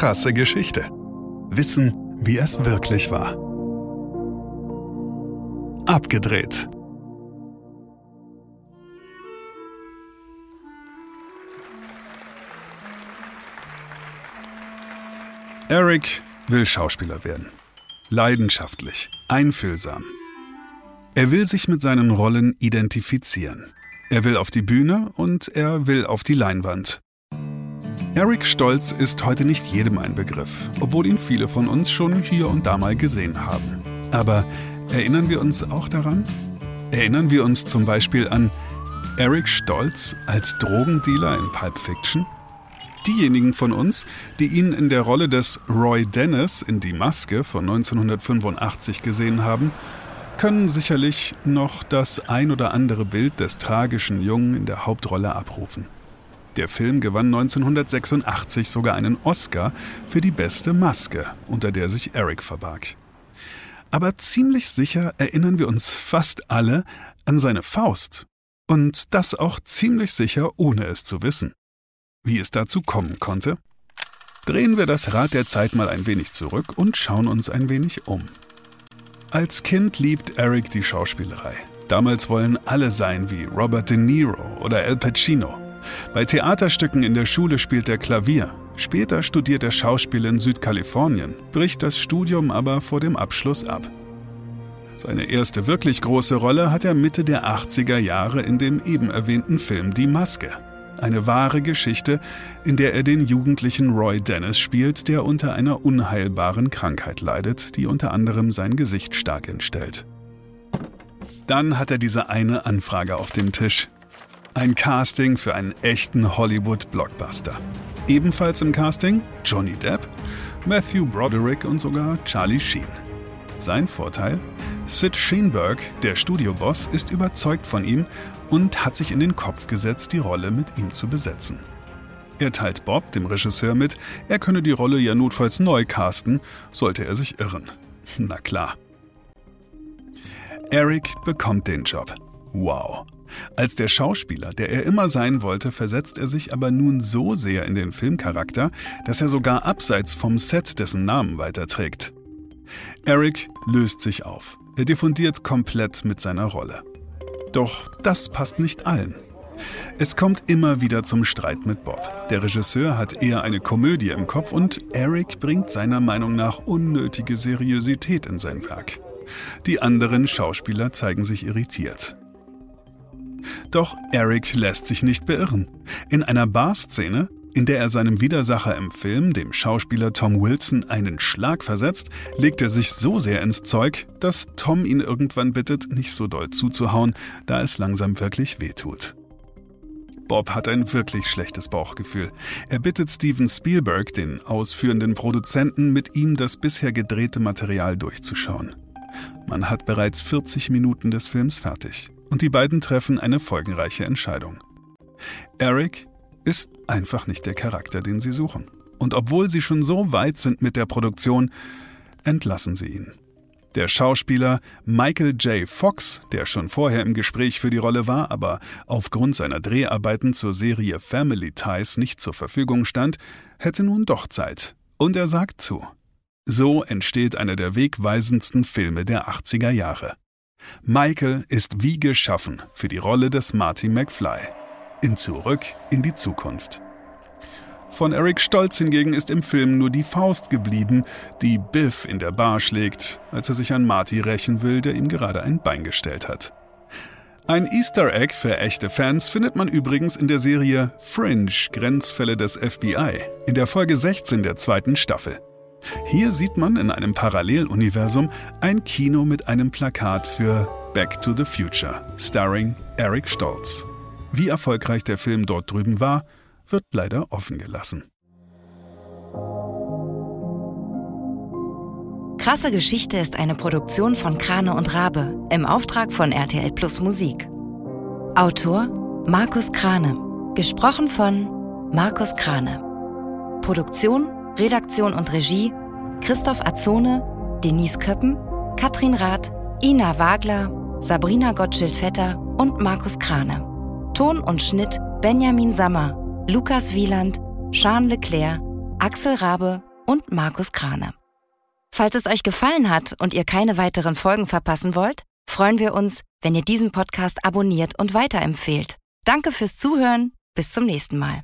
krasse Geschichte. Wissen, wie es wirklich war. Abgedreht. Eric will Schauspieler werden. Leidenschaftlich, einfühlsam. Er will sich mit seinen Rollen identifizieren. Er will auf die Bühne und er will auf die Leinwand. Eric Stolz ist heute nicht jedem ein Begriff, obwohl ihn viele von uns schon hier und da mal gesehen haben. Aber erinnern wir uns auch daran? Erinnern wir uns zum Beispiel an Eric Stolz als Drogendealer in Pulp Fiction? Diejenigen von uns, die ihn in der Rolle des Roy Dennis in Die Maske von 1985 gesehen haben, können sicherlich noch das ein oder andere Bild des tragischen Jungen in der Hauptrolle abrufen. Der Film gewann 1986 sogar einen Oscar für die beste Maske, unter der sich Eric verbarg. Aber ziemlich sicher erinnern wir uns fast alle an seine Faust. Und das auch ziemlich sicher, ohne es zu wissen. Wie es dazu kommen konnte? Drehen wir das Rad der Zeit mal ein wenig zurück und schauen uns ein wenig um. Als Kind liebt Eric die Schauspielerei. Damals wollen alle sein wie Robert De Niro oder Al Pacino. Bei Theaterstücken in der Schule spielt er Klavier. Später studiert er Schauspiel in Südkalifornien, bricht das Studium aber vor dem Abschluss ab. Seine erste wirklich große Rolle hat er Mitte der 80er Jahre in dem eben erwähnten Film Die Maske. Eine wahre Geschichte, in der er den jugendlichen Roy Dennis spielt, der unter einer unheilbaren Krankheit leidet, die unter anderem sein Gesicht stark entstellt. Dann hat er diese eine Anfrage auf dem Tisch. Ein Casting für einen echten Hollywood-Blockbuster. Ebenfalls im Casting Johnny Depp, Matthew Broderick und sogar Charlie Sheen. Sein Vorteil? Sid Sheenberg, der Studioboss, ist überzeugt von ihm und hat sich in den Kopf gesetzt, die Rolle mit ihm zu besetzen. Er teilt Bob, dem Regisseur, mit, er könne die Rolle ja notfalls neu casten, sollte er sich irren. Na klar. Eric bekommt den Job. Wow. Als der Schauspieler, der er immer sein wollte, versetzt er sich aber nun so sehr in den Filmcharakter, dass er sogar abseits vom Set dessen Namen weiterträgt. Eric löst sich auf. Er diffundiert komplett mit seiner Rolle. Doch das passt nicht allen. Es kommt immer wieder zum Streit mit Bob. Der Regisseur hat eher eine Komödie im Kopf und Eric bringt seiner Meinung nach unnötige Seriosität in sein Werk. Die anderen Schauspieler zeigen sich irritiert. Doch Eric lässt sich nicht beirren. In einer Barszene, in der er seinem Widersacher im Film, dem Schauspieler Tom Wilson, einen Schlag versetzt, legt er sich so sehr ins Zeug, dass Tom ihn irgendwann bittet, nicht so doll zuzuhauen, da es langsam wirklich wehtut. Bob hat ein wirklich schlechtes Bauchgefühl. Er bittet Steven Spielberg, den ausführenden Produzenten, mit ihm das bisher gedrehte Material durchzuschauen. Man hat bereits 40 Minuten des Films fertig und die beiden treffen eine folgenreiche Entscheidung. Eric ist einfach nicht der Charakter, den sie suchen. Und obwohl sie schon so weit sind mit der Produktion, entlassen sie ihn. Der Schauspieler Michael J. Fox, der schon vorher im Gespräch für die Rolle war, aber aufgrund seiner Dreharbeiten zur Serie Family Ties nicht zur Verfügung stand, hätte nun doch Zeit. Und er sagt zu. So entsteht einer der wegweisendsten Filme der 80er Jahre. Michael ist wie geschaffen für die Rolle des Marty McFly. In Zurück in die Zukunft. Von Eric Stolz hingegen ist im Film nur die Faust geblieben, die Biff in der Bar schlägt, als er sich an Marty rächen will, der ihm gerade ein Bein gestellt hat. Ein Easter Egg für echte Fans findet man übrigens in der Serie Fringe Grenzfälle des FBI in der Folge 16 der zweiten Staffel. Hier sieht man in einem Paralleluniversum ein Kino mit einem Plakat für Back to the Future, starring Eric Stolz. Wie erfolgreich der Film dort drüben war, wird leider offen gelassen. Krasse Geschichte ist eine Produktion von Krane und Rabe im Auftrag von RTL Plus Musik. Autor Markus Krane. Gesprochen von Markus Krane. Produktion Redaktion und Regie Christoph Azone, Denise Köppen, Katrin Rath, Ina Wagler, Sabrina Gottschild-Vetter und Markus Krane. Ton und Schnitt Benjamin Sammer, Lukas Wieland, Jean Leclerc, Axel Rabe und Markus Krane. Falls es euch gefallen hat und ihr keine weiteren Folgen verpassen wollt, freuen wir uns, wenn ihr diesen Podcast abonniert und weiterempfehlt. Danke fürs Zuhören. Bis zum nächsten Mal.